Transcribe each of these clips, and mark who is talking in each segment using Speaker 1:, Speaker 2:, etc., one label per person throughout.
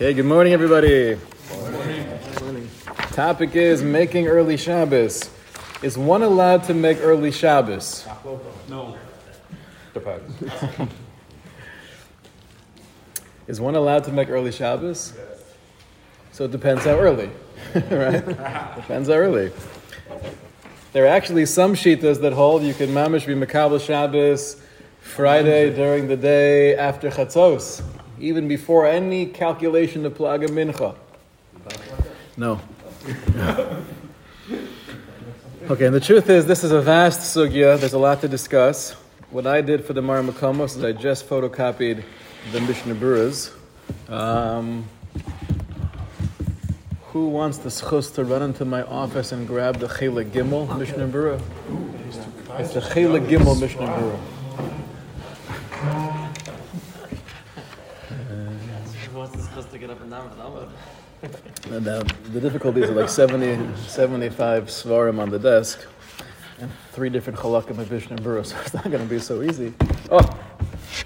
Speaker 1: Okay, good morning, everybody. Morning. morning. Topic is making early Shabbos. Is one allowed to make early Shabbos?
Speaker 2: No.
Speaker 1: Depends. is one allowed to make early Shabbos? So it depends how early, right? depends how early. There are actually some shitas that hold you can mamish be makabel Shabbos Friday during the day after Chatzos, even before any calculation of Plaga Mincha. No. okay, and the truth is, this is a vast sugya. There's a lot to discuss. What I did for the Mar Makomos is I just photocopied the Mishnah. Um, who wants the schus to run into my office and grab the Chela Gimel Mishnah? It's the Chela Gimel Mishnah.
Speaker 3: Get up and down with
Speaker 1: And, uh, the difficulties are like 70, 75 svarim on the desk and three different halakim of Mishnah Berurah, so it's not going to be so easy. Oh,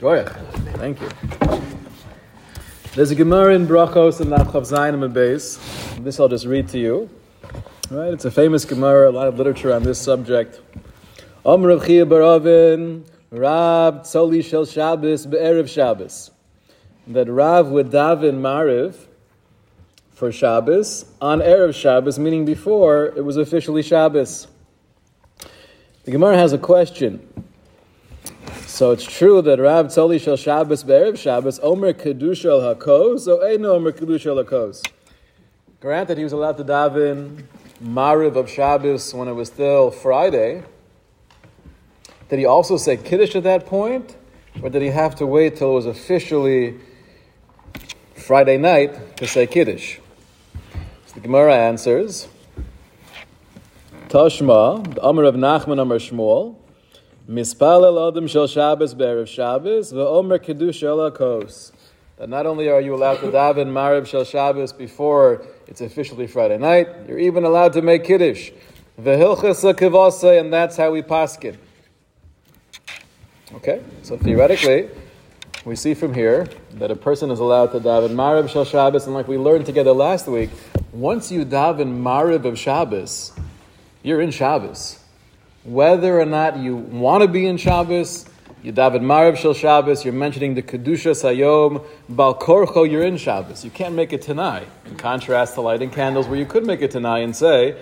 Speaker 1: Goya, thank you. There's a Gemara in Brachos and Nachlav Zayin Beis. This I'll just read to you. Right, it's a famous Gemara, a lot of literature on this subject. Om Rav Chia Baravin, Rab Tzoli Shel Shabbos Be'erev Shabbos. That Rav would daven Mariv for Shabbos on Erev Shabbos, meaning before it was officially Shabbos. The Gemara has a question. So it's true that Rav Tzoli Shel Shabbos Be'erev Shabbos Omer Kedusha El Hakos or Eino Omer Kedusha El. Granted, he was allowed to daven Mariv of Shabbos when it was still Friday. Did he also say Kiddush at that point? Or did he have to wait till it was officially Friday night to say Kiddush? So the Gemara answers Tashma, the Amr of Nachman Amr Shmuel, Mispal el Adam Shel Shabbos Be'erev Shabbos, Ve'omer Kiddush El. That not only are you allowed to daven Mariv Shel Shabbos before it's officially Friday night, you're even allowed to make Kiddush. Ve'hilchas kivasa, and that's how we paskin. Okay, so theoretically, we see from here that a person is allowed to daven Mariv Shal Shabbos, and like we learned together last week, once you daven Mariv of Shabbos, you're in Shabbos. Whether or not you want to be in Shabbos, you daven Mariv Shal Shabbos, you're mentioning the Kedusha Sayom, Bal Korcho, you're in Shabbos. You can't make it Tanai, in contrast to lighting candles where you could make it Tanai and say,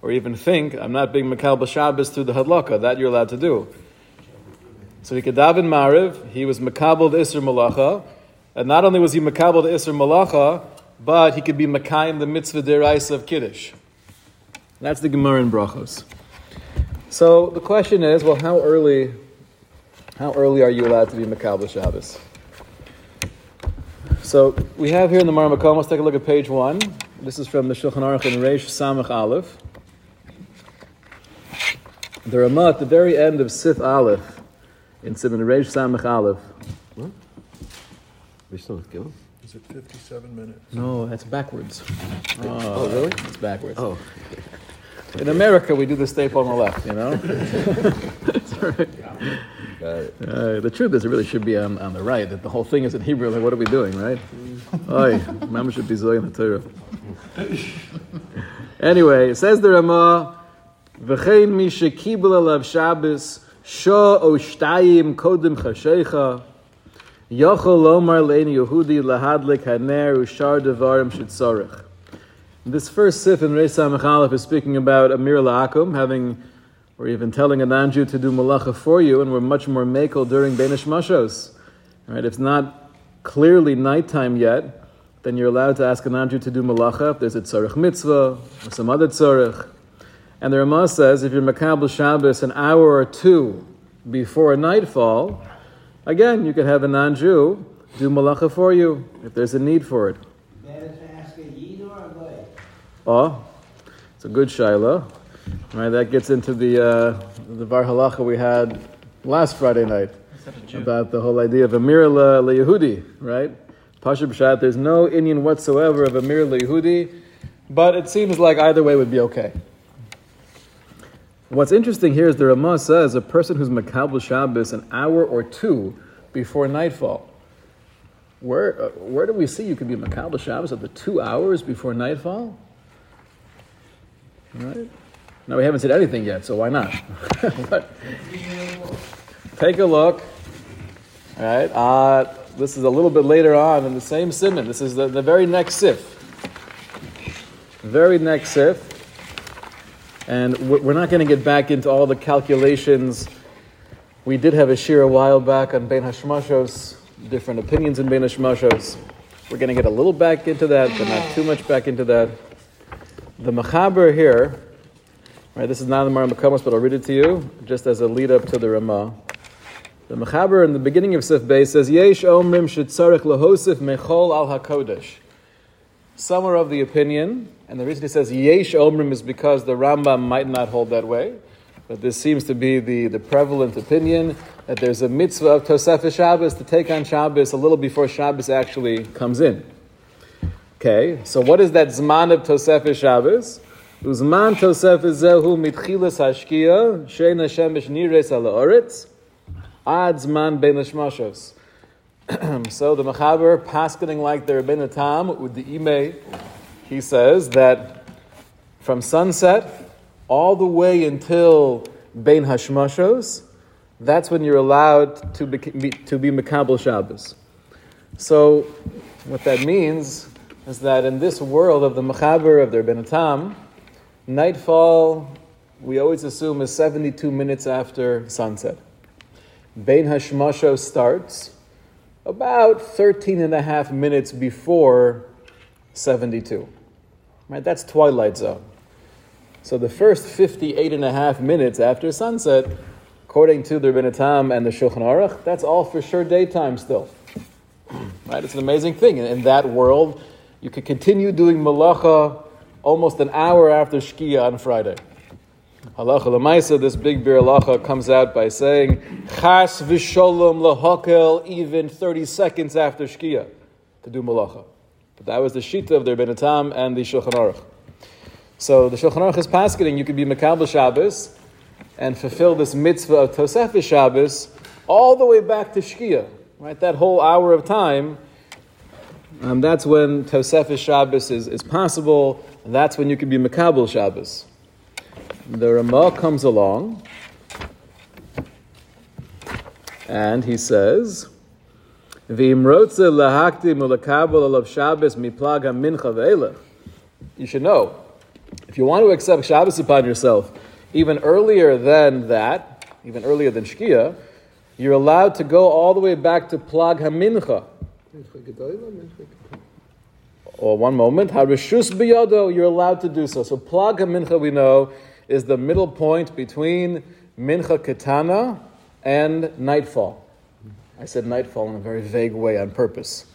Speaker 1: or even think, I'm not being Makal Shabbos through the Hadlaka, that you're allowed to do. So he could daven Mariv, he was Makabal the Isser Malacha, and not only was he Makabal the Isser Malacha, but he could be Makayim the mitzvah derais of Kiddush. That's the Gemara in Brachos. So the question is, well, how early, how early are you allowed to be Makabal Shabbos? So we have here in the Mar Makom, let's take a look at page one. This is from the Shulchan Aruch in Reish Samach Aleph. The Ramah at the very end of Sif Aleph, in Simon Reish Samach Aleph.
Speaker 4: We still have Gil?
Speaker 2: Is it 57 minutes?
Speaker 1: No, that's backwards.
Speaker 4: Oh, really?
Speaker 1: It's backwards.
Speaker 4: Oh,
Speaker 1: In America, we do the staple on the left, you know? It's all right.
Speaker 4: got it.
Speaker 1: Uh, the truth is, it really should be on, on the right. That the whole thing is in Hebrew. Like, what are we doing, right? Oy, Mama should be Zoy the Torah. Anyway, it says the Ramah, "V'chein mi shekibel alav Shabbos sho o shtayim kodim chashecha yochol lomar lein Yehudi lahadlik haner ushar devarim shitzorich." This first sif in Reis Samachalef is speaking about Amir La'akum having, or even telling a non-Jew to do malacha for you, and we're much more makel during Bein Hashmashos. Right? If it's not clearly nighttime yet, then you're allowed to ask a non-Jew to do malacha if there's a tzarech mitzvah or some other tzarech. And the Ramah says if you're makabel Shabbos an hour or two before nightfall, again you could have a non-Jew do malacha for you if there's a need for it.
Speaker 5: Better to ask a yid or a goy?
Speaker 1: Oh, it's a good shaila. Right, that gets into the uh, the Biur Halacha we had last Friday night about the whole idea of Amir la, la Yehudi, right? Pasha B'Shat, there's no Indian whatsoever of Amir la Yehudi, but it seems like either way would be okay. What's interesting here is the Ramah says a person who's Makabal Shabbos an hour or two before nightfall. Where, uh, where do we see you could be Makabal Shabbos at the two hours before nightfall? All right? Now, we haven't said anything yet, so why not? take a look. All right? Uh, this is a little bit later on in the same simon. This is the, the very next sif. Very next sif. And we're not going to get back into all the calculations. We did have a shir a while back on Bein Hashmashos, different opinions in Bein Hashmashos. We're going to get a little back into that, but not too much back into that. The Mechaber here, right, this is not the Mar Makamos, but I'll read it to you just as a lead up to the Ramah. The Mechaber in the beginning of Sif Bey says, Yesh omrim shetzarech lahosif mechol al hakodesh. Some are of the opinion, and the reason he says Yesh omrim is because the Rambam might not hold that way, but this seems to be the, the prevalent opinion that there's a mitzvah of Tosefah Shabbos to take on Shabbos a little before Shabbos actually comes in. Okay, so what is that Zman of Tosefah Shabbos? Uzman Tosefah Zehu mitchilas hashkia, shein Hashemesh nires ala oretz, ad Zman ben Hashmashos. So the Mechaber, paskening like the Rebbeinu Tam with the Imei, he says that from sunset all the way until Bein Hashmashos, that's when you're allowed to be, to be Mekabel Shabbos. So what that means is that in this world of the Mechaber, of the Rebbeinu Tam, nightfall, we always assume is 72 minutes after sunset. Bein Hashmashos starts about 13 and a half minutes before 72. Right? That's twilight zone. So the first 58 and a half minutes after sunset, according to the Rebbeinu Tam and the Shulchan Aruch, that's all for sure daytime still. Right? It's an amazing thing. In, in that world, you could continue doing malacha almost an hour after Shkia on Friday. Halacha lemaisa, this big Biur Halacha comes out by saying chas v'sholom lahakel even 30 seconds after Shkia to do malacha. But that was the shita of the Rebbeinu and the Shulchan Aruch. So the Shulchan Aruch is paskening, you could be Makabel Shabbos and fulfill this mitzvah of Tosefah Shabbos all the way back to Shkia, right? That whole hour of time, um, that's when Tosefah Shabbos is, is possible, and that's when you could be Makabel Shabbos. The Ramah comes along, and he says. You should know, if you want to accept Shabbos upon yourself, even earlier than that, even earlier than Shkia, you're allowed to go all the way back to Plag HaMincha. Or one moment, Harishus Biyodo, you're allowed to do so. So Plag HaMincha, we know, is the middle point between Mincha Ketana and nightfall. I said nightfall in a very vague way on purpose.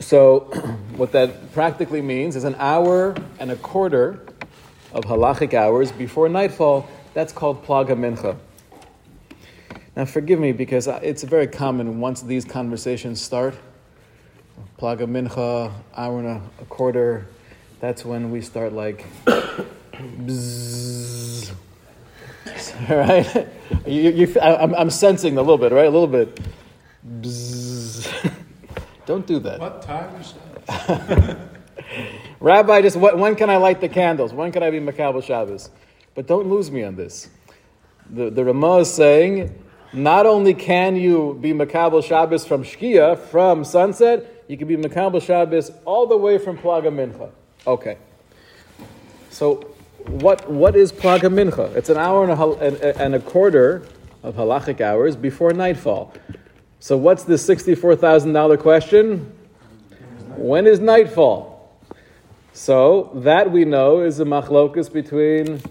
Speaker 1: So, what that practically means is an hour and a quarter of halachic hours before nightfall. That's called Plaga Mincha. Now, forgive me because it's very common once these conversations start. Plaga Mincha, hour and a, a quarter, that's when we start like, bzzz. right? You, you, I, I'm, I'm sensing a little bit, right? A little bit. Bzzz. Don't do that.
Speaker 2: What time is that?
Speaker 1: Rabbi, just what, when can I light the candles? When can I be Makabal Shabbos? But don't lose me on this. The, the Ramah is saying, not only can you be Makabal Shabbos from Shkia, from sunset, you can be Makabal Shabbos all the way from Plaga Mincha. Okay. So, what, what is Plaga Mincha? It's an hour and a, and, and a quarter of halachic hours before nightfall. So, what's the $64,000 question? When is nightfall? So that we know is a machlokus between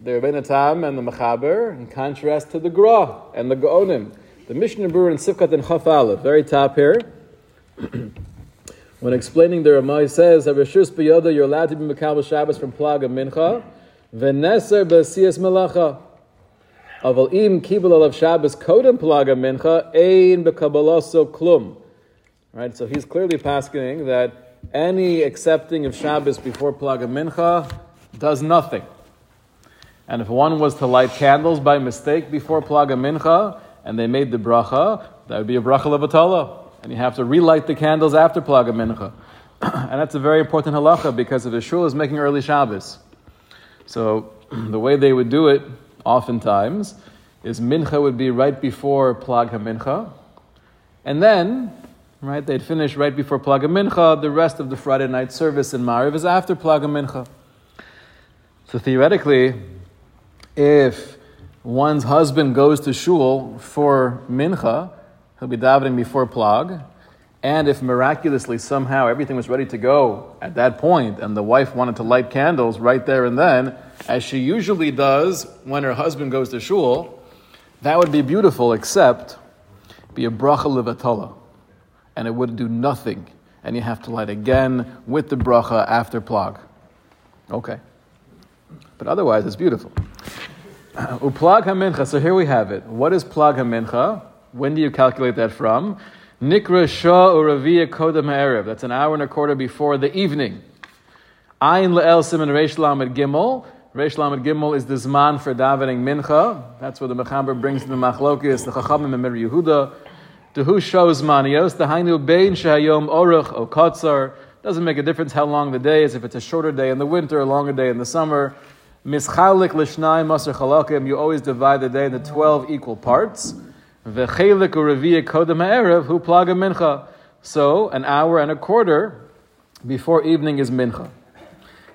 Speaker 1: the Rebbeinu Tam and the Mechaber, in contrast to the Gra and the Gaonim. The Mishnah Berurah in Sifkat and Chaf Aleph, very top here. when explaining the Ramah, he says, "Rishus biyoda, you're allowed to be Mekabel Shabbos from Plaga Mincha, v'neser b'siyas melacha." Aval im kibul alav Shabbos kodem Plaga Mincha, ein bekabalaso klum. Right, so he's clearly paskening that any accepting of Shabbos before Plaga Mincha does nothing. And if one was to light candles by mistake before Plaga Mincha and they made the bracha, that would be a bracha levatala. And you have to relight the candles after Plag Mincha. and that's a very important halacha because if the shul is making early Shabbos, so the way they would do it oftentimes is Mincha would be right before Plag Mincha, and then right they'd finish right before Plag Mincha. The rest of the Friday night service in Mariv is after Plag Mincha. So theoretically, if one's husband goes to shul for mincha, he'll be davening before plag. And if miraculously somehow everything was ready to go at that point, and the wife wanted to light candles right there and then, as she usually does when her husband goes to shul, that would be beautiful, except be a bracha levatala, and it would do nothing, and you have to light again with the bracha after plag. Okay, but otherwise it's beautiful. Uplag hamincha. So here we have it. What is plag hamincha? When do you calculate that from? Nikra shah uravia kodam ha'erev. That's an hour and a quarter before the evening. Ayin le'el siman reish lamed gimel. Reish lamed gimel is the zman for davening mincha. That's where the mechaber brings the machlokis, the chachamim and Mir Yehuda. To who shows manios? The hainu bein shahayom oruch o katzar. Doesn't make a difference how long the day is, if it's a shorter day in the winter, a longer day in the summer. Mischalik l'shnai maser chalakim. You always divide the day into twelve equal parts. V'chelik u'reviyah kodem ha'erev hu plaga mincha. So an hour and a quarter before evening is mincha.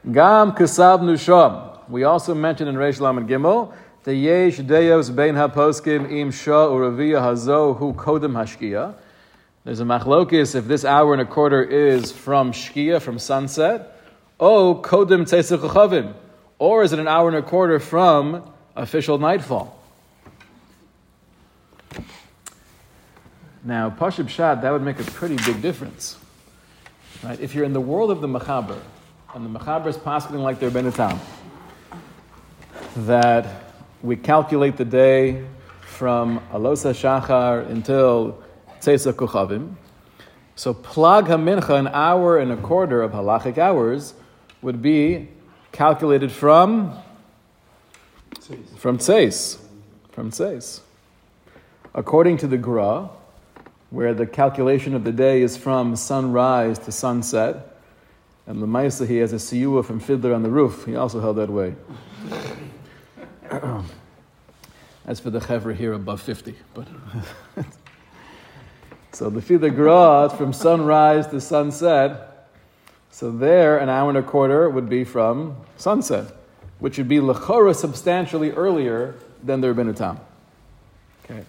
Speaker 1: Gam kasab nusham. We also mentioned in Reish Lamed Gimel the yesh deyos bein haposkim im shah u'reviyah hazo hu kodem hashkia. There's a machlokis if this hour and a quarter is from shkia, from sunset, oh kodem tzesich chavim or is it an hour and a quarter from official nightfall? Now, Pashib Shad, that would make a pretty big difference. Right? If you're in the world of the Mechaber, and the Mechaber is possibly like the Rabbeinu Tam, that we calculate the day from Alosa Shachar until Tzesa Kuchavim. So, Plag HaMincha, an hour and a quarter of halachic hours, would be calculated from from Tseis. From Tseis. According to the Gra, where the calculation of the day is from sunrise to sunset, and the Maisa, he has a siyua from Fiddler on the roof. He also held that way. As for the Chevra here above 50. But so the Fiddler Gra, from sunrise to sunset, so there, an hour and a quarter would be from sunset, which would be lechora substantially earlier than the Rabbeinu Tam. Okay.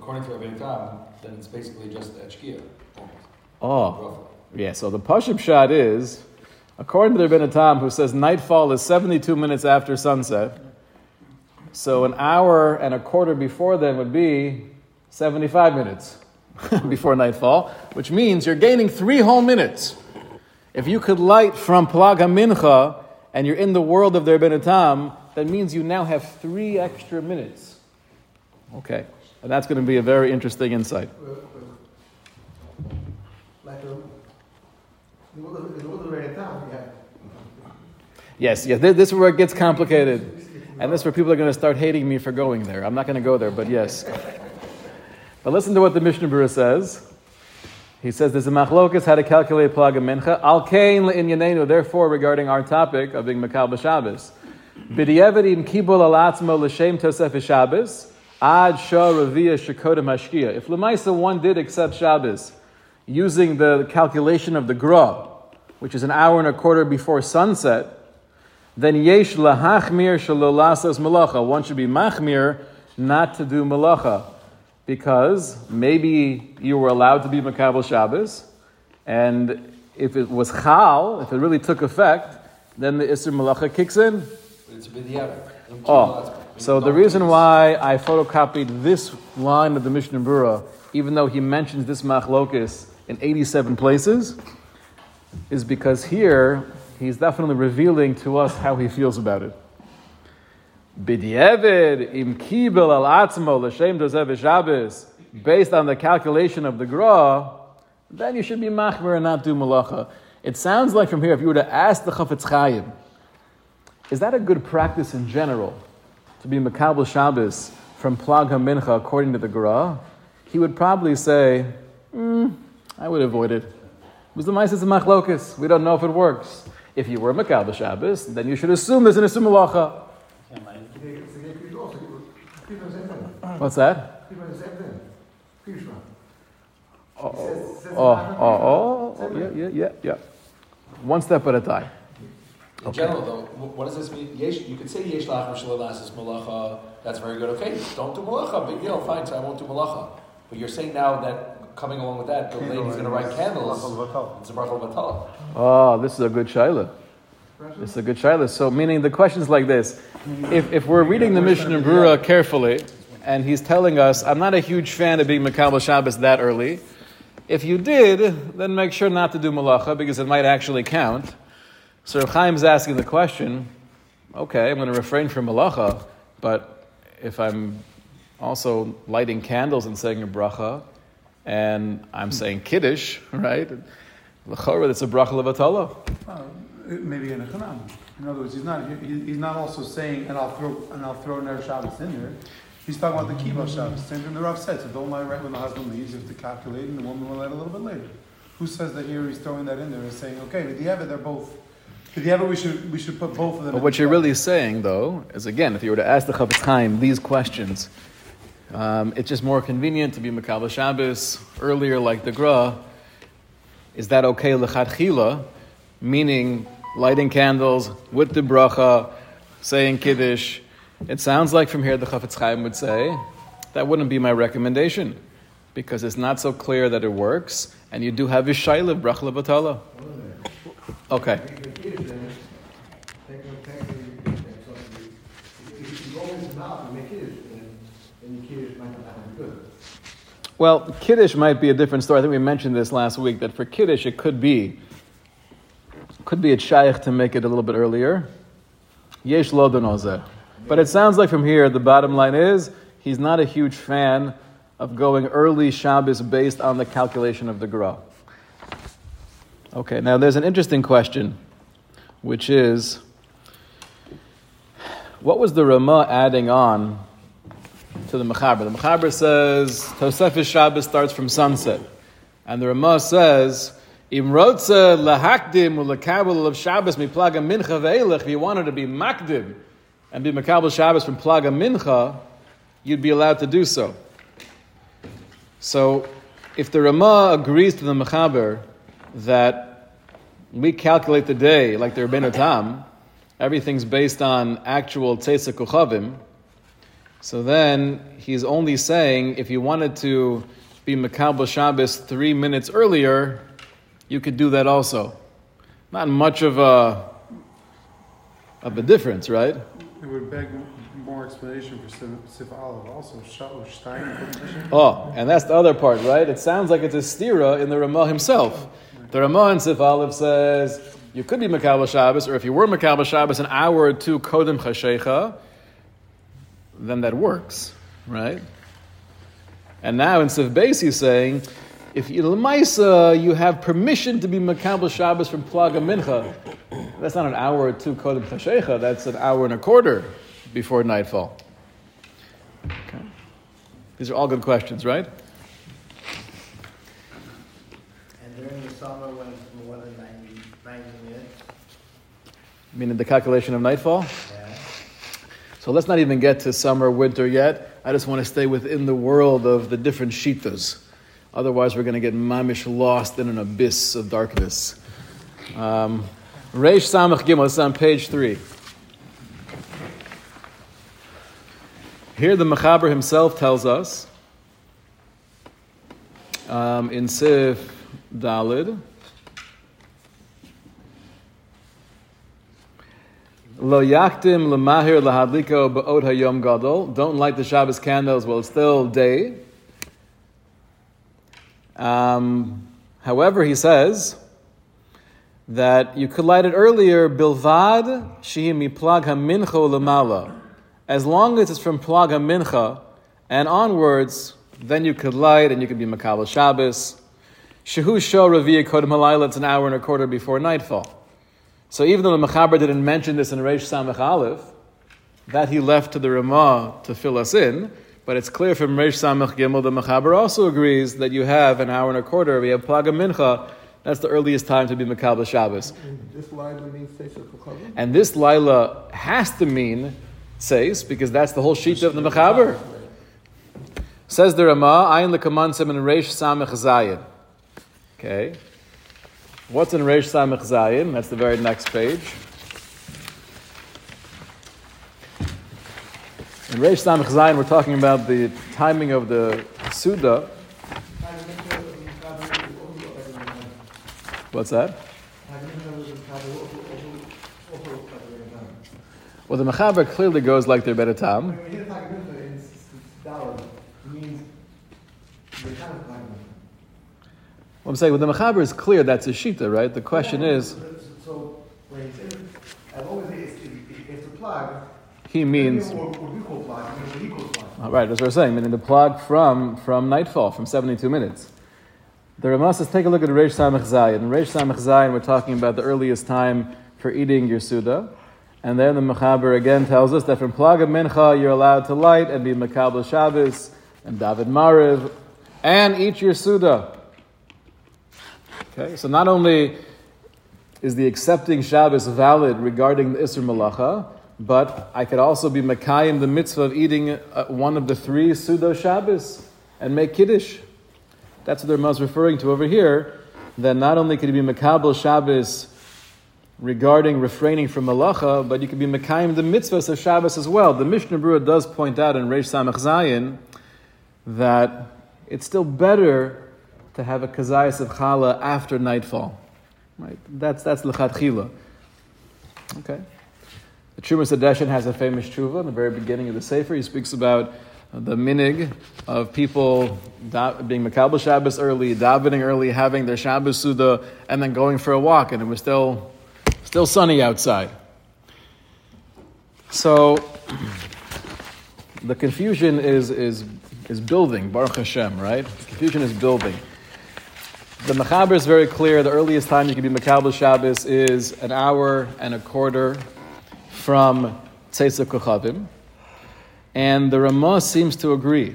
Speaker 2: According to Rabbeinu Tam, then it's basically just at Shkia.
Speaker 1: Oh, yeah. So the Pashib shot is, according to the Rabbeinu Tam, who says nightfall is 72 minutes after sunset. So an hour and a quarter before then would be 75 minutes before nightfall, which means you're gaining three whole minutes. If you could light from Plaga Mincha and you're in the world of the Rebbeinu Tam, that means you now have three extra minutes. Okay, and that's going to be a very interesting insight. Yes, yes, this is where it gets complicated. And this is where people are going to start hating me for going there. I'm not going to go there, but yes. But listen to what the Mishnah Berurah says. He says there's a machlokas how to calculate plaga mincha. Al kain le'inyanenu. Therefore, regarding our topic of being makal b'Shabbos, b'di'evet im kibul alatzmo l'shem tosef Shabbos ad shah ravia shekodim hashkia. If lemaisa one did accept Shabbos using the calculation of the gra, which is an hour and a quarter before sunset, then yesh lahachmir shalolasos malacha. One should be machmir not to do malacha because maybe you were allowed to be Makabal Shabbos, and if it was Chal, if it really took effect, then the Isser Malacha kicks in.
Speaker 2: It's a
Speaker 1: Oh, so the reason why I photocopied this line of the Mishnah Berurah, even though he mentions this machlokis in 87 places, is because here he's definitely revealing to us how he feels about it. Im kibel al atzmo based on the calculation of the gra, then you should be machmer and not do malacha. It sounds like from here, if you were to ask the Chafetz Chaim, is that a good practice in general to be makabel Shabbos from plag mincha according to the gra? He would probably say, hmm, I would avoid it. Was the Mises Machlokas? We don't know if it works. If you were Makal Shabbos, then you should assume there's an Isum What's that? Oh, oh, oh, oh, yeah, yeah, yeah. One step at a time.
Speaker 2: In general, though, what does this mean? Yesh, you could say yesh lachem shalalas is malacha. That's very good. Okay, don't do malacha. Big deal. Fine. So I won't do malacha. But you're saying now that coming along with that, the lady's going to write candles. It's a brachal batala.
Speaker 1: Oh, ah, this is a good shaila. This is a good shaila. So, meaning the question's like this: If, if we're reading the Mishnah in Brura carefully, and he's telling us, "I'm not a huge fan of being Makabel Shabbos that early." If you did, then make sure not to do malacha because it might actually count. So Chaim's asking the question: Okay, I'm going to refrain from malacha, but if I'm also lighting candles and saying a bracha, and I'm saying kiddush, right? L'chorah, it's a bracha levatala.
Speaker 6: Uh, maybe in a chanam. In other words, he's not he, he's not also saying, and I'll throw and I'll throw Ner Shabbos in there. He's talking about the kibbutz Shabbos. Same thing the Rav said. So don't light right when the husband leaves. You have to calculate, and the woman will light a little bit later. Who says that here he's throwing that in there and saying, okay, with the Evid, they're both. Evid, we should we should put both of them.
Speaker 1: But what you're really saying, though, is again, if you were to ask the Chafetz Chaim these questions, um, it's just more convenient to be Makabel Shabbos earlier, like the Gra. Is that okay, lechatchila, meaning lighting candles with the bracha, saying kiddush? It sounds like from here the Chafetz Chaim would say that wouldn't be my recommendation because it's not so clear that it works, and you do have Yishaylev bracha levatala. Okay. Well, Kiddush might be a different story. I think we mentioned this last week that for Kiddush it could be could be a shaykh to make it a little bit earlier. Yesh lo. But it sounds like from here the bottom line is he's not a huge fan of going early Shabbos based on the calculation of the Gra. Okay, now there's an interesting question, which is what was the Ramah adding on to the Mechaber. The Mechaber says Tosefes Shabbos starts from sunset, and the Ramah says Imrotza lahakdim ulakabel of Shabbos miplaga mincha ve'elech. If you wanted to be makdim and be makabel Shabbos from plaga mincha, you'd be allowed to do so. So, if the Ramah agrees to the Mechaber that we calculate the day like the Rebbeinu Tam, everything's based on actual Tzesa Kuchavim, so then he's only saying if you wanted to be Makabal Shabbos three minutes earlier, you could do that also. Not much of a of a difference, right?
Speaker 6: It would beg more explanation for Sif, Olive also.
Speaker 1: Oh, and that's the other part, right? It sounds like it's a stira in the Ramah himself. The Ramah in Sif Aleph says you could be Makabal Shabbos, or if you were Makabal Shabbos an hour or two Kodem Chashecha, then that works, right? And now in Sif Beis he's saying, if you you have permission to be Makabal Shabbos from Plaga Mincha. That's not an hour or two Kodem Chashecha, that's an hour and a quarter before nightfall. Okay. These are all good questions, right?
Speaker 5: And during the summer when it's more than 90, 90 minutes,
Speaker 1: Meaning the calculation of nightfall? So let's not even get to summer, winter yet. I just want to stay within the world of the different shitas. Otherwise, we're going to get mamish lost in an abyss of darkness. Um, Reish Samach Gimel, it's on page three. Here, the Mechaber himself tells us um, in Sif Dalid. Lo yaktim lemahir lahadliko ba'od hayom gadol. Don't light the Shabbos candles while it's still day. Um, however, he says that you could light it earlier, bilvad shehi miplag hamincha lemala. As long as it's from plag hamincha and onwards, then you could light and you could be makabel Shabbos. Shehu shor revi'ah kodem halayla, it's an hour and a quarter before nightfall. So even though the Mechaber didn't mention this in Reish Samech Aleph, that he left to the Ramah to fill us in, but it's clear from Reish Samach Gimel, the Mechaber also agrees that you have an hour and a quarter. We have Plaga Mincha. That's the earliest time to be Makabel Shabbos.
Speaker 7: This line means Sefer
Speaker 1: And this Laila has to mean says because that's the whole sheet of the Mechaber. Says the Rama, Ayin Lekamansim in Reish Samach Zayin. Okay. What's in Reish Samach Zayin? That's the very next page. In Reish Samach Zayin, we're talking about the timing of the Suda. What's that? Well, the Mechaber clearly goes like their better time. Well, I'm saying, well, the Mechaber is clear that's a Shita, right? The question is,
Speaker 7: So, when I've always said it's, it's a plug.
Speaker 1: he means,
Speaker 7: What we call plug, I he calls plug.
Speaker 1: Oh, right, that's what we're saying, meaning the plug from, from nightfall, from 72 minutes. The Ramah says, take a look at Reish Samach Zayin. In Reish Samach Zayin, we're talking about the earliest time for eating your Suda. And then the Mechaber again tells us that from Plaga Mincha, you're allowed to light and be Makabel Shabbos and daven Mariv and eat your Suda. Okay, so not only is the accepting Shabbos valid regarding the Isser Malacha, but I could also be Makayim the mitzvah of eating uh, one of the three pseudo Shabbos and make Kiddush. That's what the Ramah is referring to over here. That not only could you be Makabel Shabbos regarding refraining from Malacha, but you could be Makayim the mitzvahs of Shabbos as well. The Mishnah Berurah does point out in Reish Samach Zayin that it's still better to have a kazayas of challah after nightfall. Right? That's that's lechat chila. Okay. The Terumas HaDeshen has a famous tshuva in the very beginning of the Sefer. He speaks about the minig of people being Makabal Shabbos early, davening early, having their Shabbos Suda, and then going for a walk, and it was still, still sunny outside. So the confusion is, is, is building, Baruch Hashem, right? The confusion is building. The Mechaber is very clear. The earliest time you can be Makabal Shabbos is an hour and a quarter from Tzeitzah Kochavim. And the Ramah seems to agree,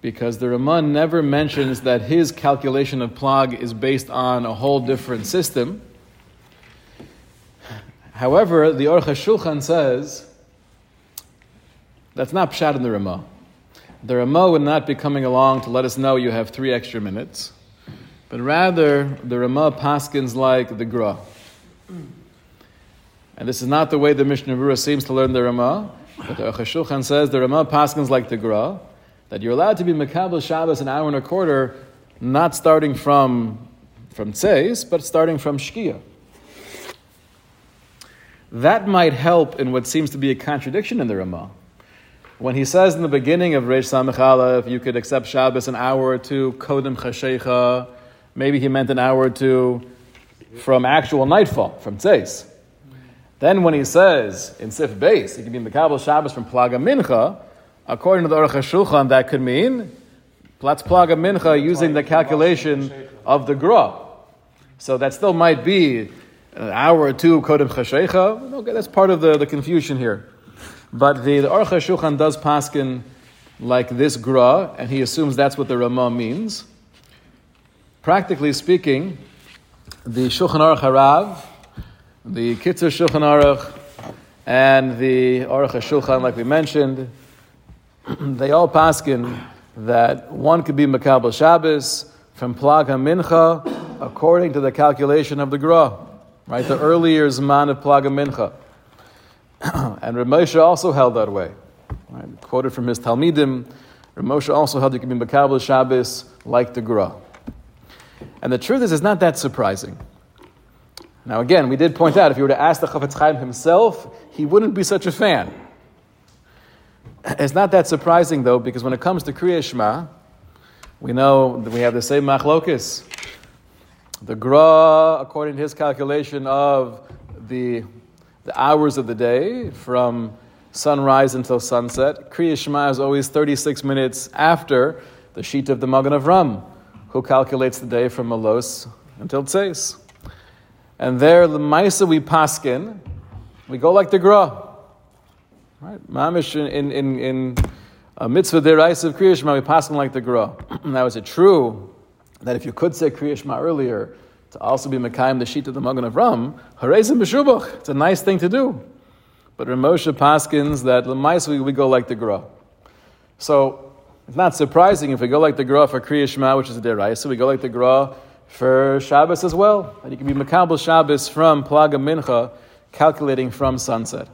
Speaker 1: because the Ramah never mentions that his calculation of plag is based on a whole different system. However, the Aruch HaShulchan says that's not pshat in the Ramah. The Ramah would not be coming along to let us know you have three extra minutes, but rather the Ramah paskins like the Gra. And this is not the way the Mishnah Berurah seems to learn the Ramah. But the Aruch HaShulchan says the Ramah paskins like the Gra, that you're allowed to be Makabel Shabbos an hour and a quarter, not starting from from Tzeis, but starting from Shkia. That might help in what seems to be a contradiction in the Ramah. When he says in the beginning of Reish Samech if you could accept Shabbos an hour or two, Kodem Chashecha, maybe he meant an hour or two from actual nightfall, from Tzeis. Then when he says in Sif Beis, it could be Mekabel Shabbos from Plaga Mincha, according to the Aruch HaShulchan, that could mean Platz Plaga Mincha using the calculation of the Gra. So that still might be an hour or two Kodem Chashecha. Okay, that's part of the, the confusion here. But the, the Aruch HaShulchan does paskin like this Gra, and he assumes that's what the Ramah means. Practically speaking, the Shulchan Aruch Harav, the Kitzur Shulchan Aruch and the Aruch HaShulchan, like we mentioned, they all paskin that one could be Makabel Shabbos from Plag HaMincha according to the calculation of the Gra, right? The earlier Zman of Plag HaMincha. and Ramosha also held that way. Right? Quoted from his Talmidim, Ramosha also held you could be Makabel Shabbos like the Gra. And the truth is, it's not that surprising. Now, again, we did point out if you were to ask the Chafetz Chaim himself, he wouldn't be such a fan. It's not that surprising, though, because when it comes to Kriya Shema, we know that we have the same machlokus. The Gra, according to his calculation of the, the hours of the day, from sunrise until sunset, Kriya Shema is always 36 minutes after the sheet of the Magen Avraham, who calculates the day from Malos until Tzeis. And there, the Maisa we paskin, we go like the Gra. Right? Mamish in, in, in a uh, mitzvah deraisa of Kriya Shema, we them like the Gra. now, is it true that if you could say Kriya Shema earlier, to also be Mekayim the sheet of the Magen Avraham, Harezim Meshubach, it's a nice thing to do. But Ramosha Paskins that Lemais we, we go like the Gra. So it's not surprising if we go like the Gra for Kriya Shema, which is a deraisa, so we go like the Gra for Shabbos as well. And you can be Makabal Shabbos from Plaga Mincha, calculating from sunset.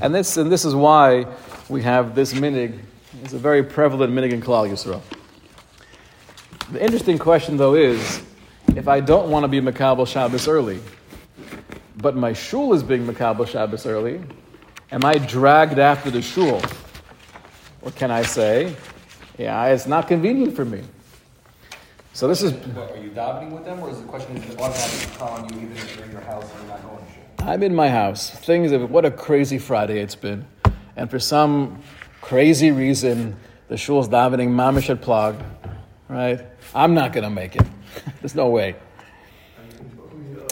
Speaker 1: And this, and this is why we have this minig. It's a very prevalent minig in Klal Yisrael. The interesting question, though, is if I don't want to be Makabal Shabbos early, but my shul is being Makabal Shabbos early, am I dragged after the shul? Or can I say, yeah, it's not convenient for me? So this is.
Speaker 2: What, are you davening with them, or is the question is it automatically calling you even if you're in your house and you're not going to shul?
Speaker 1: I'm in my house. Things of what a crazy Friday it's been, and for some crazy reason, the shul's davening mamish at plag, right? I'm not going to make it. There's no way.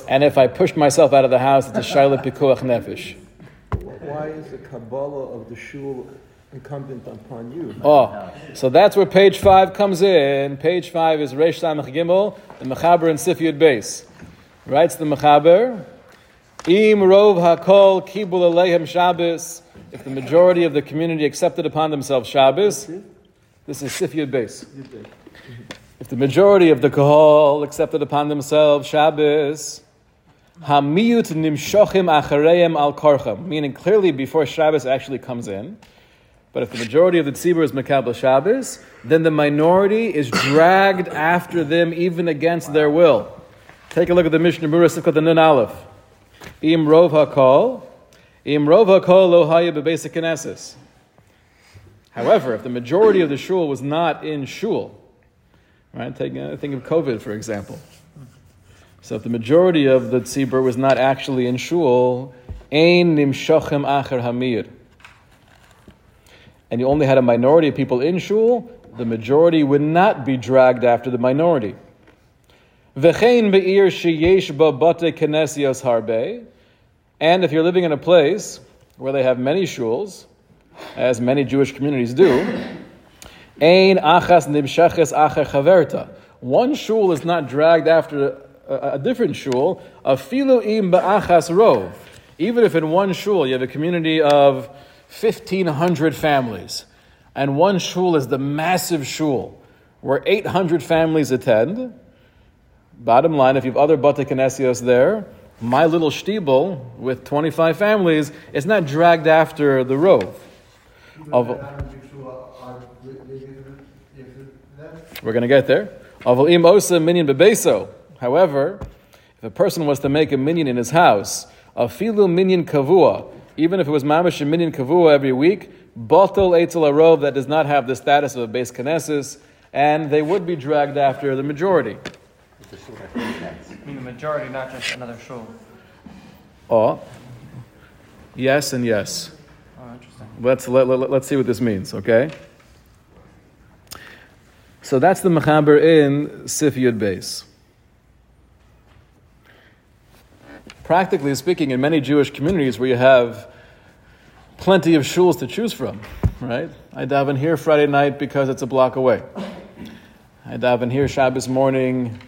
Speaker 1: And if I push myself out of the house, it's a shaila pikuach nefesh.
Speaker 8: Why is the Kabbalah of the shul incumbent upon you?
Speaker 1: Oh, so that's where page five comes in. Page five is Reish Samach Gimel, the Mechaber and Sifyud base. Writes the Mechaber, Im Rov Hakol Kibul Alehem Shabbos. If the majority of the community accepted upon themselves Shabbos, this is Sifyud base. If the majority of the Kahal accepted upon themselves Shabbos, Hamiyut nimshochim achareim al karcham, meaning clearly before Shabbos actually comes in. But if the majority of the tzibur is Makabal Shabbos, then the minority is dragged after them even against their will. Take a look at the Mishnah Berurah Sifkat the Nun Aleph. Im rov hakol, im rov hakol lo haya knesses. However, if the majority of the shul was not in shul, right? Take, uh, think of COVID, for example. So if the majority of the tzibur was not actually in shul, ein nimshochem acher hamir, and you only had a minority of people in shul, the majority would not be dragged after the minority. And if you're living in a place where they have many shuls, as many Jewish communities do, achas. One shul is not dragged after a, a different shul, afilu im ba'achas rov. Even if in one shul you have a community of 1,500 families, and one shul is the massive shul where 800 families attend, bottom line, if you have other Bate Kinesios there, my little shtibel with 25 families is not dragged after the rove. Of, we're going to get there. Aval im osa minyan bebeso. However, if a person was to make a minyan in his house, a filu minyan kavua, even if it was mamash a minyan kavua every week, botol etzel arov that does not have the status of a base kinesis, and they would be dragged after the majority.
Speaker 3: I mean the majority, not just another shul.
Speaker 1: Oh, yes and yes.
Speaker 3: Oh, interesting.
Speaker 1: Let's let, let, let's see what this means. Okay. So that's the mechaber in Sifiyud base. Practically speaking, in many Jewish communities where you have plenty of shuls to choose from, right? I daven here Friday night because it's a block away. I daven here Shabbos morning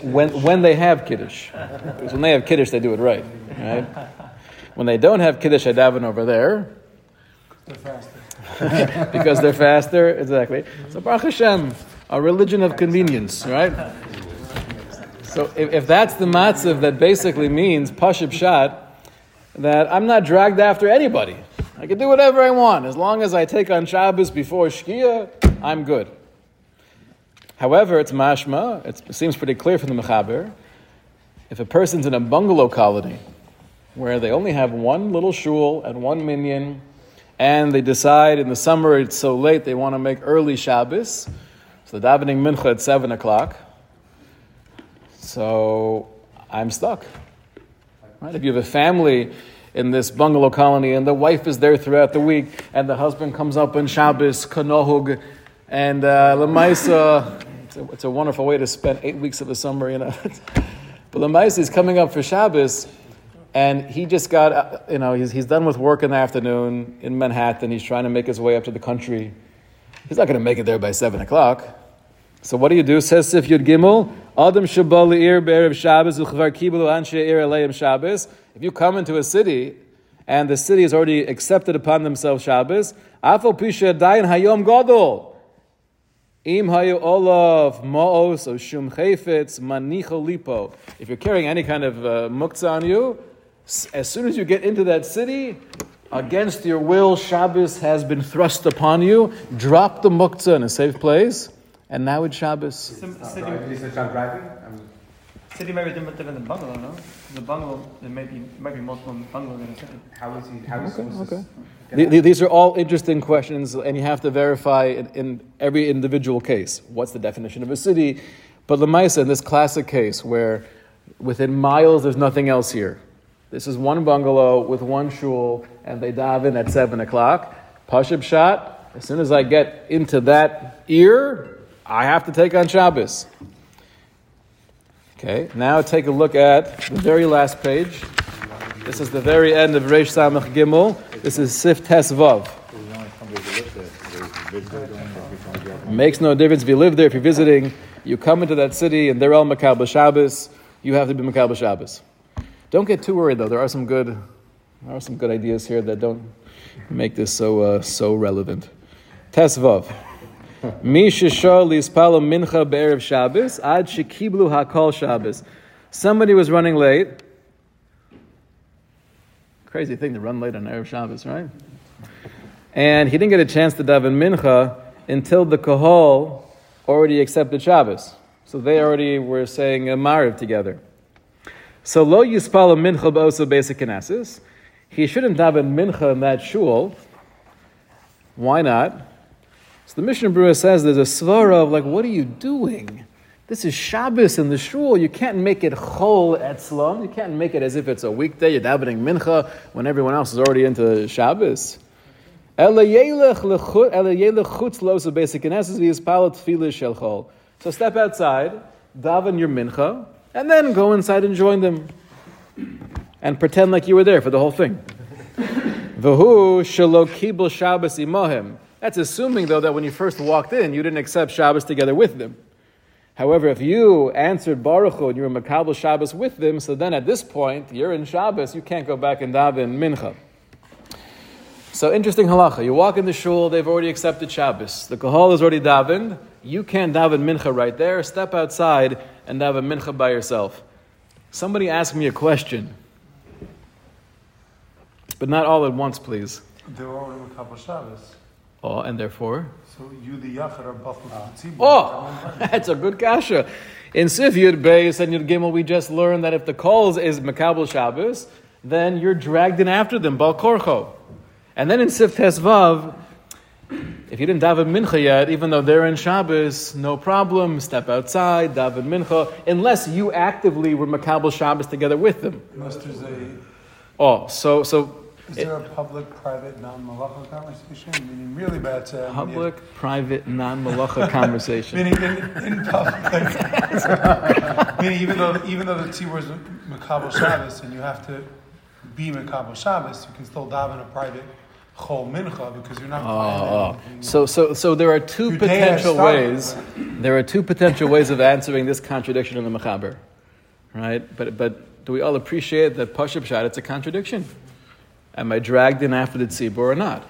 Speaker 1: when, when they have Kiddush. Because when they have Kiddush, they do it right, right? When they don't have Kiddush, I daven over there. because they're faster, exactly. So Baruch Hashem, a religion of convenience, right? So if, if that's the matzav that basically means pashib shat, that I'm not dragged after anybody. I can do whatever I want. As long as I take on Shabbos before Shkia, I'm good. However, it's mashma, it seems pretty clear from the Mechaber, if a person's in a bungalow colony where they only have one little shul and one minyan, and they decide in the summer it's so late they want to make early Shabbos, so the davening mincha at 7 o'clock, so I'm stuck. Right? If you have a family in this bungalow colony and the wife is there throughout the week and the husband comes up on Shabbos, kanohug, and uh, Lamaisa, it's a, it's a wonderful way to spend eight weeks of the summer, you know. but Lamaisa is coming up for Shabbos. and he just got, uh, you know, he's, he's done with work in the afternoon in Manhattan. He's trying to make his way up to the country. He's not going to make it there by 7 o'clock. So what do you do? Says Sif Yud Gimel, Adam Shabbos. If you come into a city and the city has already accepted upon themselves Shabbos, Afal Pisha Dayan Hayom Gadol. Im hayu olav ma'os or shum chayfetz manicho lipo. If you're carrying any kind of uh, muktzah on you, as soon as you get into that city, against your will, Shabbos has been thrust upon you. Drop the muktzah in a safe place, and now it's Shabbos.
Speaker 9: Sim- City,
Speaker 7: You said I'm driving? I'm-
Speaker 9: city may be different than the bungalow, no? The bungalow, there may be, might be multiple bungalows in a city.
Speaker 7: How is he, how is
Speaker 1: Okay,
Speaker 7: what's this-
Speaker 1: okay. The- the- These are all interesting questions, and you have to verify in, in every individual case. What's the definition of a city? But Lamaisa, in this classic case where within miles there's nothing else here, this is one bungalow with one shul, and they dive in at 7 o'clock. Pashib shot, as soon as I get into that ear, I have to take on Shabbos. Okay, now take a look at the very last page. This is the very end of Reish Samach Gimel. This is Sif Tes Vav. Makes no difference if you live there, if you're visiting, you come into that city and they're all Makabal Shabbos, you have to be Makabal Shabbos. Don't get too worried though, there are some good, there are some good ideas here that don't make this so, uh, so relevant. Tes Vav. Mincha ad. Somebody was running late. Crazy thing to run late on Erev Shabbos, right? And he didn't get a chance to daven mincha until the kahal already accepted Shabbos. So they already were saying a mariv together. So lo yispalo mincha ba'oso basic knesses. He shouldn't daven mincha in that shul. Why not? So the Mishnah Berurah says there's a svara of like, what are you doing? This is Shabbos in the shul. You can't make it chol etzlam. You can't make it as if it's a weekday. You're davening mincha when everyone else is already into Shabbos. So step outside, daven your mincha, and then go inside and join them, and pretend like you were there for the whole thing. That's assuming, though, that when you first walked in, you didn't accept Shabbos together with them. However, if you answered Baruch Hu and you were Makabal Shabbos with them, so then at this point, you're in Shabbos, you can't go back and daven Mincha. So interesting halacha. You walk in the shul, they've already accepted Shabbos. The kahal is already davened. You can't daven Mincha right there. Step outside and daven Mincha by yourself. Somebody asked me a question, but not all at once, please.
Speaker 6: They were already Shabbos.
Speaker 1: Oh, and therefore?
Speaker 6: So you, the Yachar, are buffed ah. tzibur.
Speaker 1: Oh, that's a good kasha. In Sif Yud Beis and Yud Gimel, we just learned that if the calls is Makabel Shabbos, then you're dragged in after them, Bal Korcho. And then in Sif Tes Vav, if you didn't daven mincha yet, even though they're in Shabbos, no problem. Step outside, daven mincha, unless you actively were Makabel Shabbos together with them.
Speaker 6: Unless there's a,
Speaker 1: Oh, so so
Speaker 6: is there a public-private non-malacha conversation? Meaning really bad to...
Speaker 1: public, private, non-malacha conversation.
Speaker 6: Meaning in, in public. Meaning even though, even though the tzibur is Makabel Shabbos and you have to be Makabel Shabbos, you can still daven a private chol mincha because you're not
Speaker 1: Oh,
Speaker 6: violating. Oh.
Speaker 1: so, so, so there are two
Speaker 6: Your
Speaker 1: potential
Speaker 6: started,
Speaker 1: ways. There are two potential ways of answering this contradiction in the Mechaber, right? But, but do we all appreciate that Pashup Shad, it's a contradiction? Am I dragged in after the tzibur or not?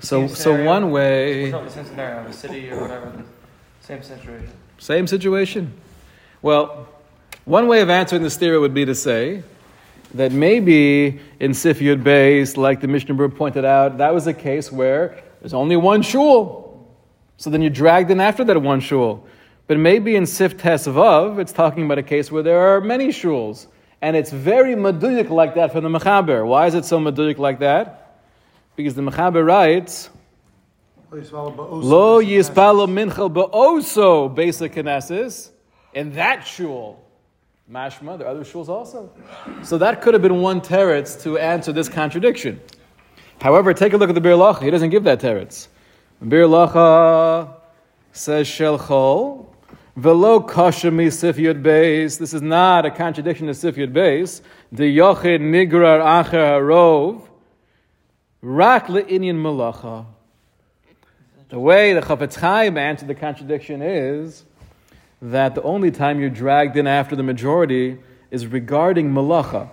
Speaker 1: So,
Speaker 9: Same
Speaker 1: so
Speaker 9: scenario.
Speaker 1: one way,
Speaker 9: It's not the same scenario, a city or whatever, same situation.
Speaker 1: same situation. Well, one way of answering this theory would be to say that maybe in Sif Yud Beis, like the Mishnah pointed out, that was a case where there's only one shul. So then you're dragged in after that one shul. But maybe in Sif Tes Vav, it's talking about a case where there are many shuls. And it's very maduyik like that from the Mechaber. Why is it so maduyik like that? Because the Mechaber writes, Lo yispalo mincha ba'oso basic kinesis. In that shul, mashma, there are other shuls also. So that could have been one teretz to answer this contradiction. However, take a look at the Biur Halacha. He doesn't give that teretz. Biur Halacha says shel chol Velo kashami sif yud beis. This is not a contradiction to sif yud beis. The yochid nigrar acher harov. Rak le'inyan malacha. The way the Chafetz Chaim answered the contradiction is that the only time you're dragged in after the majority is regarding malacha.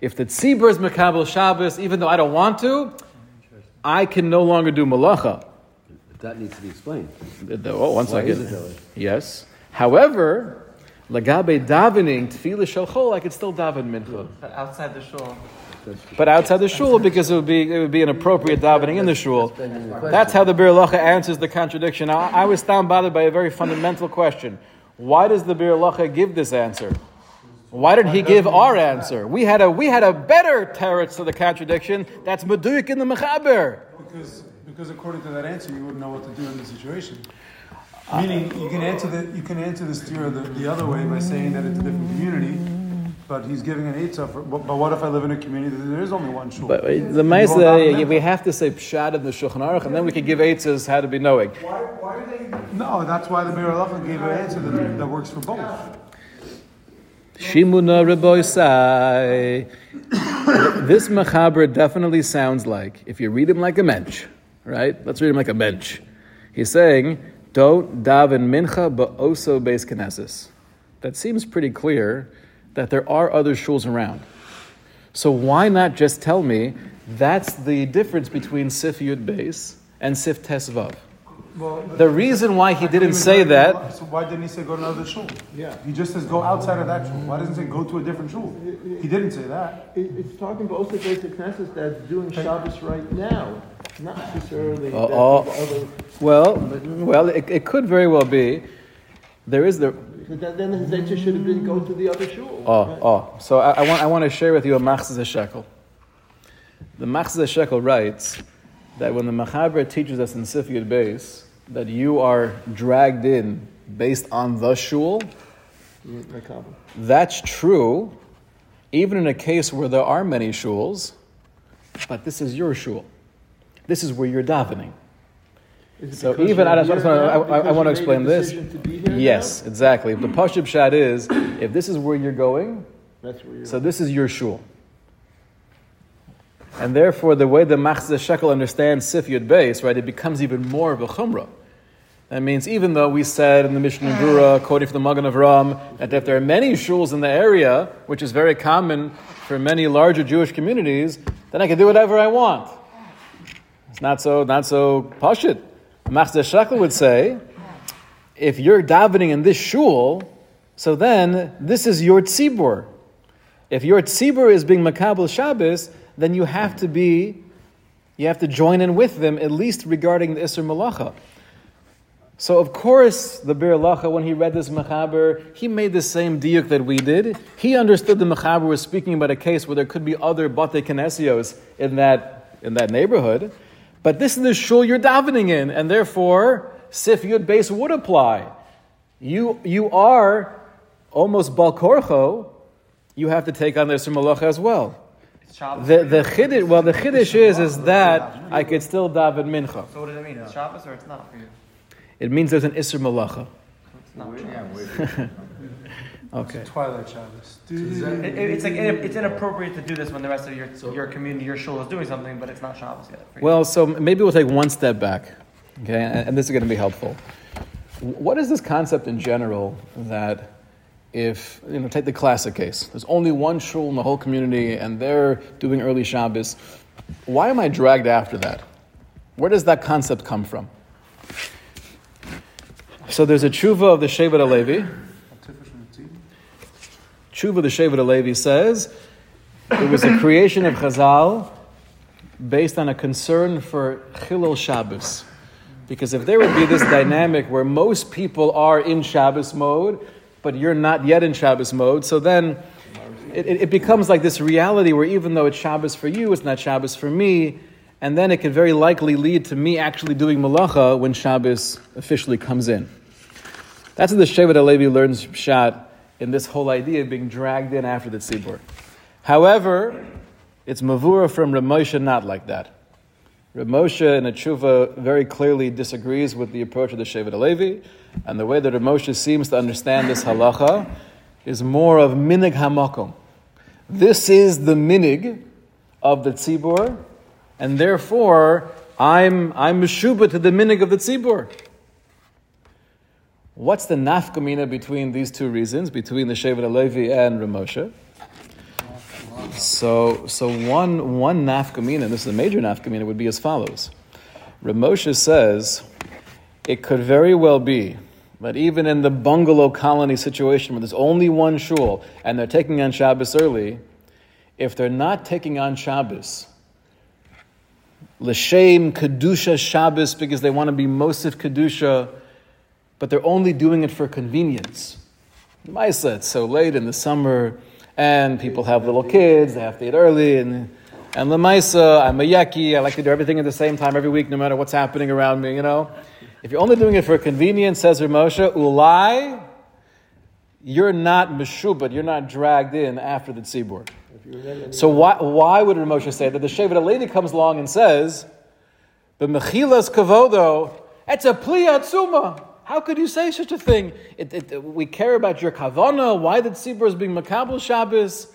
Speaker 1: If the tzibur is makabel Shabbos, even though I don't want to, I can no longer do malacha.
Speaker 4: That needs to be explained.
Speaker 1: Oh, one
Speaker 4: Why
Speaker 1: second.
Speaker 4: is it that way?
Speaker 1: Yes. However, lagabe davening tefillah shalchol, I could still daven mincha.
Speaker 9: But outside the shul.
Speaker 1: But outside the shul, because it would be it would be an appropriate davening in the shul. That's how the Biur Halacha answers the contradiction. Now, I was down bothered by a very fundamental question. Why does the Biur Halacha give this answer? Why did he give our answer? We had a we had a better teretz to the contradiction. That's meduyik in the mechaber.
Speaker 6: Because, because according to that answer, you wouldn't know what to do in the situation. Meaning, you can answer the you can answer the steer the, the other way by saying that it's a different community, but he's giving an eight for. But, but what if I live in a community that there is only one shul?
Speaker 1: But uh, the
Speaker 6: You go
Speaker 1: Maisa,
Speaker 6: daven
Speaker 1: we have to say pshat in the Shulchan Aruch, and then we can give eitzes how to be knowing.
Speaker 7: Why, why do they?
Speaker 6: No, that's why the Biur Halacha gave an answer that, that works for both.
Speaker 1: Shimuna Reboisai. This Mechaber definitely sounds like, if you read him like a mensch, right? Let's read him like a mensch. He's saying, don't daven mincha, but also base kinesis. That seems pretty clear that there are other shuls around. So why not just tell me that's the difference between Sif Yud base and Sif Tesvav?
Speaker 6: Well,
Speaker 1: The reason why he didn't say
Speaker 6: though-
Speaker 1: that
Speaker 6: So why didn't he say go to another shul? Yeah. He just says go outside of that shul. Why doesn't he say go to a different shul? He didn't say that.
Speaker 8: It, it's talking about also basic Knesset that's doing Shabbos right now, not necessarily
Speaker 1: Oh, oh.
Speaker 8: other.
Speaker 1: Well, well, it, it could very well be. There is the
Speaker 8: Then, then his answer should have been go to the other shul.
Speaker 1: oh oh. So I, I want I want to share with you a Machatzis HaShekel. The Machatzis HaShekel writes that when the Mechaber teaches us in Sif Yud Beis that you are dragged in based on the shul, that's true, even in a case where there are many shuls. But this is your shul. This is where you're davening. So even- I just wanna- I- I- I wanna explain this.
Speaker 8: to
Speaker 1: Yes, exactly. The Pashib Shad is if this is where you're going.
Speaker 8: That's where you're.
Speaker 1: So this is your shul. And therefore, the way the Machatzis HaShekel understands Sif Yud Beis, right, it becomes even more of a chumrah. That means even though we said in the Mishnah Berurah, quoting from the Magen Avraham, that if there are many shuls in the area, which is very common for many larger Jewish communities, then I can do whatever I want. Not so, not so pashit. Machatzis HaShekel would say, if you're davening in this shul, so then this is your tzibur. If your tzibur is being makabel Shabbos, then you have to be, you have to join in with them at least regarding the Isser Malacha. So of course, the Biur Halacha, when he read this Mechaber, he made the same diuk that we did. He understood the Mechaber was speaking about a case where there could be other Bate Kinesios in that, in that neighborhood. But this is the shul you're davening in, and therefore, Sif Yud Base would apply. You, you are almost Balkorcho, you have to take on the Isser Malacha as well. The, the chiddush, well, the chiddush is, is that I could still daven mincha.
Speaker 9: So what does it mean? It's Shabbos or it's not for you?
Speaker 1: It means there's an Isser Malacha.
Speaker 9: It's not Shabbos.
Speaker 1: Okay.
Speaker 6: Twilight Shabbos.
Speaker 9: It, it- it's like in- it's inappropriate to do this when the rest of your your community, your shul is doing something, but it's not Shabbos yet.
Speaker 1: Well, so maybe we'll take one step back, okay, and, and this is going to be helpful. What is this concept in general that if, you know, take the classic case, there's only one shul in the whole community and they're doing early Shabbos, why am I dragged after that? Where does that concept come from? So there's a tshuva of the Shevet HaLevi. Tshuva the Shevet HaLevi says it was a creation of Chazal based on a concern for Chilul Shabbos. Because if there would be this dynamic where most people are in Shabbos mode, but you're not yet in Shabbos mode, so then it, it, becomes like this reality where even though it's Shabbos for you, it's not Shabbos for me, and then it could very likely lead to me actually doing malacha when Shabbos officially comes in. That's what the Shevet HaLevi learns shot in this whole idea of being dragged in after the tzibur. However, it's mavura from Ramosha not like that. Reb Moshe in a tshuva very clearly disagrees with the approach of the Shevet HaLevi, and the way that Reb Moshe seems to understand this halacha is more of minig hamakom. This is the minig of the tzibur, and therefore I'm I'm meshuba to the minig of the tzibur. What's the nafkamina between these two reasons, between the Shevet HaLevi and Reb Moshe? So, so one, one nafkamina, and this is a major nafkamina, would be as follows. Ramosha says it could very well be that even in the bungalow colony situation where there's only one shul and they're taking on Shabbos early, if they're not taking on Shabbos, l'shem kedusha Shabbos because they want to be mosif kedusha, but they're only doing it for convenience. Maisa, it's so late in the summer and people have little kids, they have to eat early, and and I'm a yaki, I like to do everything at the same time every week, no matter what's happening around me, you know. If you're only doing it for convenience, says Ramosha, ulai, you're not meshubad, you're not dragged in after the tzibur. So why, why would Ramosha say that the Shevet HaLevi comes along and says, the mechilas kavodo, it's a pliatzuma. How could you say such a thing? It, it, we care about your kavana. Why the tzibur is being makabel Shabbos?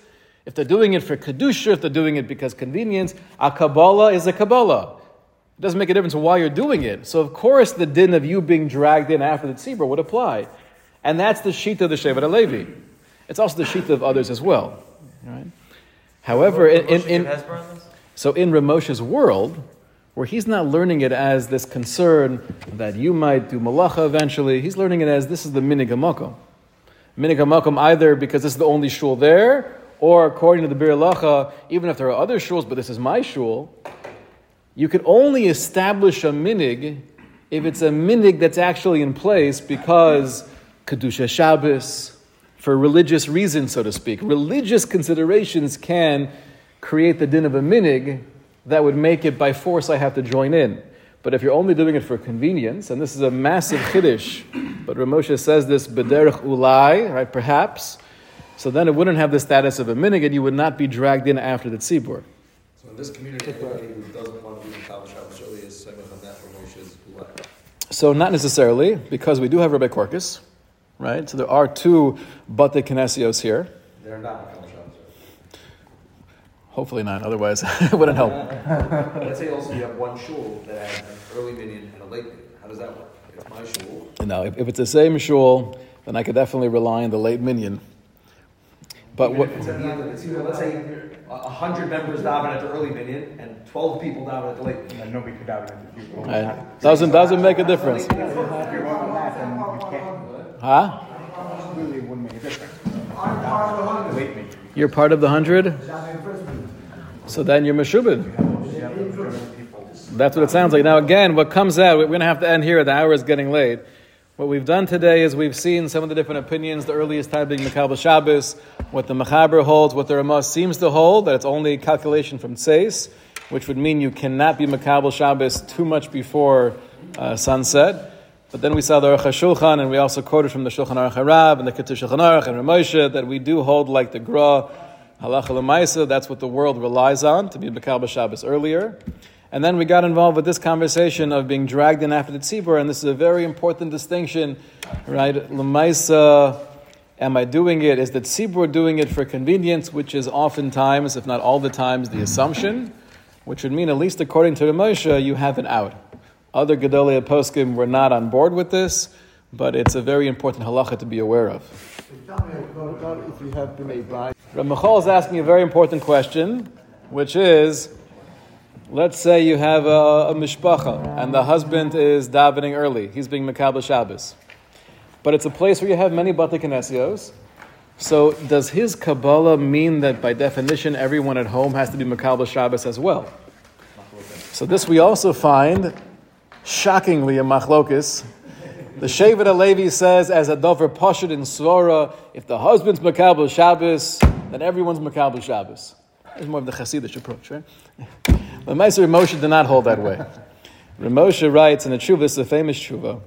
Speaker 1: If they're doing it for kedusha, if they're doing it because convenience, a kabbalah is a kabbalah. It doesn't make a difference why you're doing it. So of course the din of you being dragged in after the tzibur would apply, and that's the sheet of the Shevet HaLevi. It's also the sheet of others as well. Right? However, in, in, in so in Ramosha's world, where he's not learning it as this concern that you might do malacha eventually. He's learning it as this is the minig hamakom. Minig either because this is the only shul there, or according to the Bir even if there are other shuls, but this is my shul, you can only establish a minig if it's a minig that's actually in place because kedusha Shabbos, for religious reasons, so to speak. Religious considerations can create the din of a minig that would make it by force I have to join in. But if you're only doing it for convenience, and this is a massive chiddush, but Ramosha says this bederech ulai, right? Perhaps. So then it wouldn't have the status of a minig, and you would not be dragged in after the tzibur.
Speaker 2: So in this community, anybody who doesn't want to be in Kabbalah Shabbos really is Semech on that Ramosha's ulai.
Speaker 1: So not necessarily, because we do have Rabbi Korkus, right? So there are two Bate Kinesios here.
Speaker 2: They're not in Kabbalah Shabbos.
Speaker 1: Hopefully not, otherwise it wouldn't help.
Speaker 2: Let's say also you have one shul that has an early minyan and a late minyan. How does that work? It's my shul.
Speaker 1: Now, if, if it's the same shul, then I could definitely rely on the late minyan. But
Speaker 2: Even
Speaker 1: what,
Speaker 2: if it's at the end of the season, let's say a a hundred members daven at the early minyan and twelve people daven at the late minyan.
Speaker 7: And nobody could doubt it if you.
Speaker 1: right, doesn't doesn't make a difference,
Speaker 7: If you're on that, then you can't,
Speaker 1: huh?
Speaker 7: really it wouldn't make a difference. The late meeting.
Speaker 1: You're part of the hundred, so then you're meshubed. That's what it sounds like. Now, again, what comes out, we're going to have to end here. The hour is getting late. What we've done today is we've seen some of the different opinions, the earliest time being Mekabel Shabbos, what the Mechaber holds, what the Ramah seems to hold, that it's only calculation from Tseis, which would mean you cannot be Mekabel Shabbos too much before uh, sunset. But then we saw the Aruch HaShulchan, and we also quoted from the Shulchan Aruch HaRav and the Ketuvah Shulchan Aruch and Ramosha that we do hold like the Gra, Halacha L'maisa, that's what the world relies on, to be Mekabel Shabbos earlier. And then we got involved with this conversation of being dragged in after the tzibur, and this is a very important distinction, right? Lemaisa, am I doing it? Is the tzibur doing it for convenience, which is oftentimes, if not all the times, the assumption, which would mean, at least according to the Moshe, you have an out. Other Gedolia poskim were not on board with this, but it's a very important halacha to be aware of.
Speaker 8: If you have been a.
Speaker 1: Ramachal is asking a very important question, which is, let's say you have a, a mishpacha and the husband is davening early. He's being Makabal Shabbos. But it's a place where you have many Bate Kinesios. So does his Kabbalah mean that by definition everyone at home has to be Makabal Shabbos as well? So this we also find, shockingly, in Machlokis. The Shevet HaLevi says, as a dover pashut in Svara, if the husband's Makabal Shabbos, then everyone's Makabal Shabbos. It's more of the Hasidic approach, right? But Meiser Moshe did not hold that way. Ramosha writes in a tshuva, this is a famous tshuva.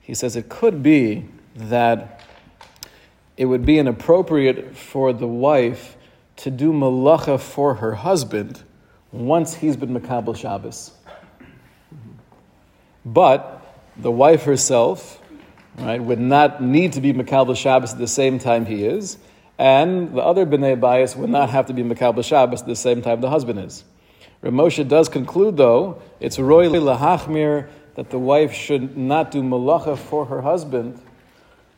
Speaker 1: He says it could be that it would be inappropriate for the wife to do malacha for her husband once he's been Makabal Shabbos. but the wife herself, right, would not need to be Makabal Shabbos at the same time he is, and the other B'nai Bias would not have to be Makabal Shabbos at the same time the husband is. Ramosha does conclude, though, it's Roy Lahachmir that the wife should not do malacha for her husband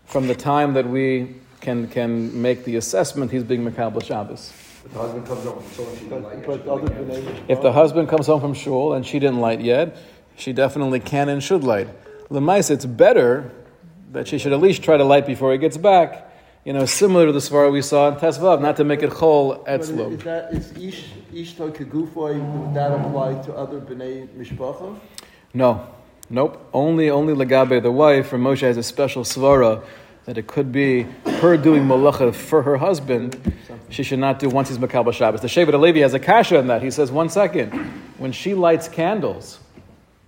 Speaker 1: from the time that we can, can make the assessment he's being Makabal Shabbos.
Speaker 2: If the husband comes over from shul and she didn't like it,
Speaker 8: But
Speaker 2: she
Speaker 8: other
Speaker 2: didn't like it.
Speaker 8: B'nai
Speaker 1: If the husband comes home from shul and she didn't light yet, she definitely can and should light. Lemais, it's better that she should at least try to light before he gets back. You know, similar to the svara we saw in Tesvav, not to make it chol
Speaker 8: But is
Speaker 1: etzlo.
Speaker 8: that, is ish, ishto kegufoy, would that apply to other b'nei mishpacha?
Speaker 1: No, nope. Only, only legabe the wife. For Moshe has a special svara that it could be her doing malacha for her husband. She should not do once he's makabel Shabbos. The Shevet HaLevi has a kasha in that. He says, one second, when she lights candles,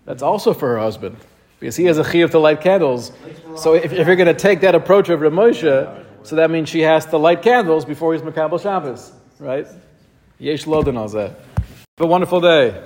Speaker 1: that's also for her husband because he has a chiyuv to light candles. So if, if you're going to take that approach of Ramosha, so that means she has to light candles before he's makabel Shabbos, right? Yesh lodan al zeh. Have a wonderful day.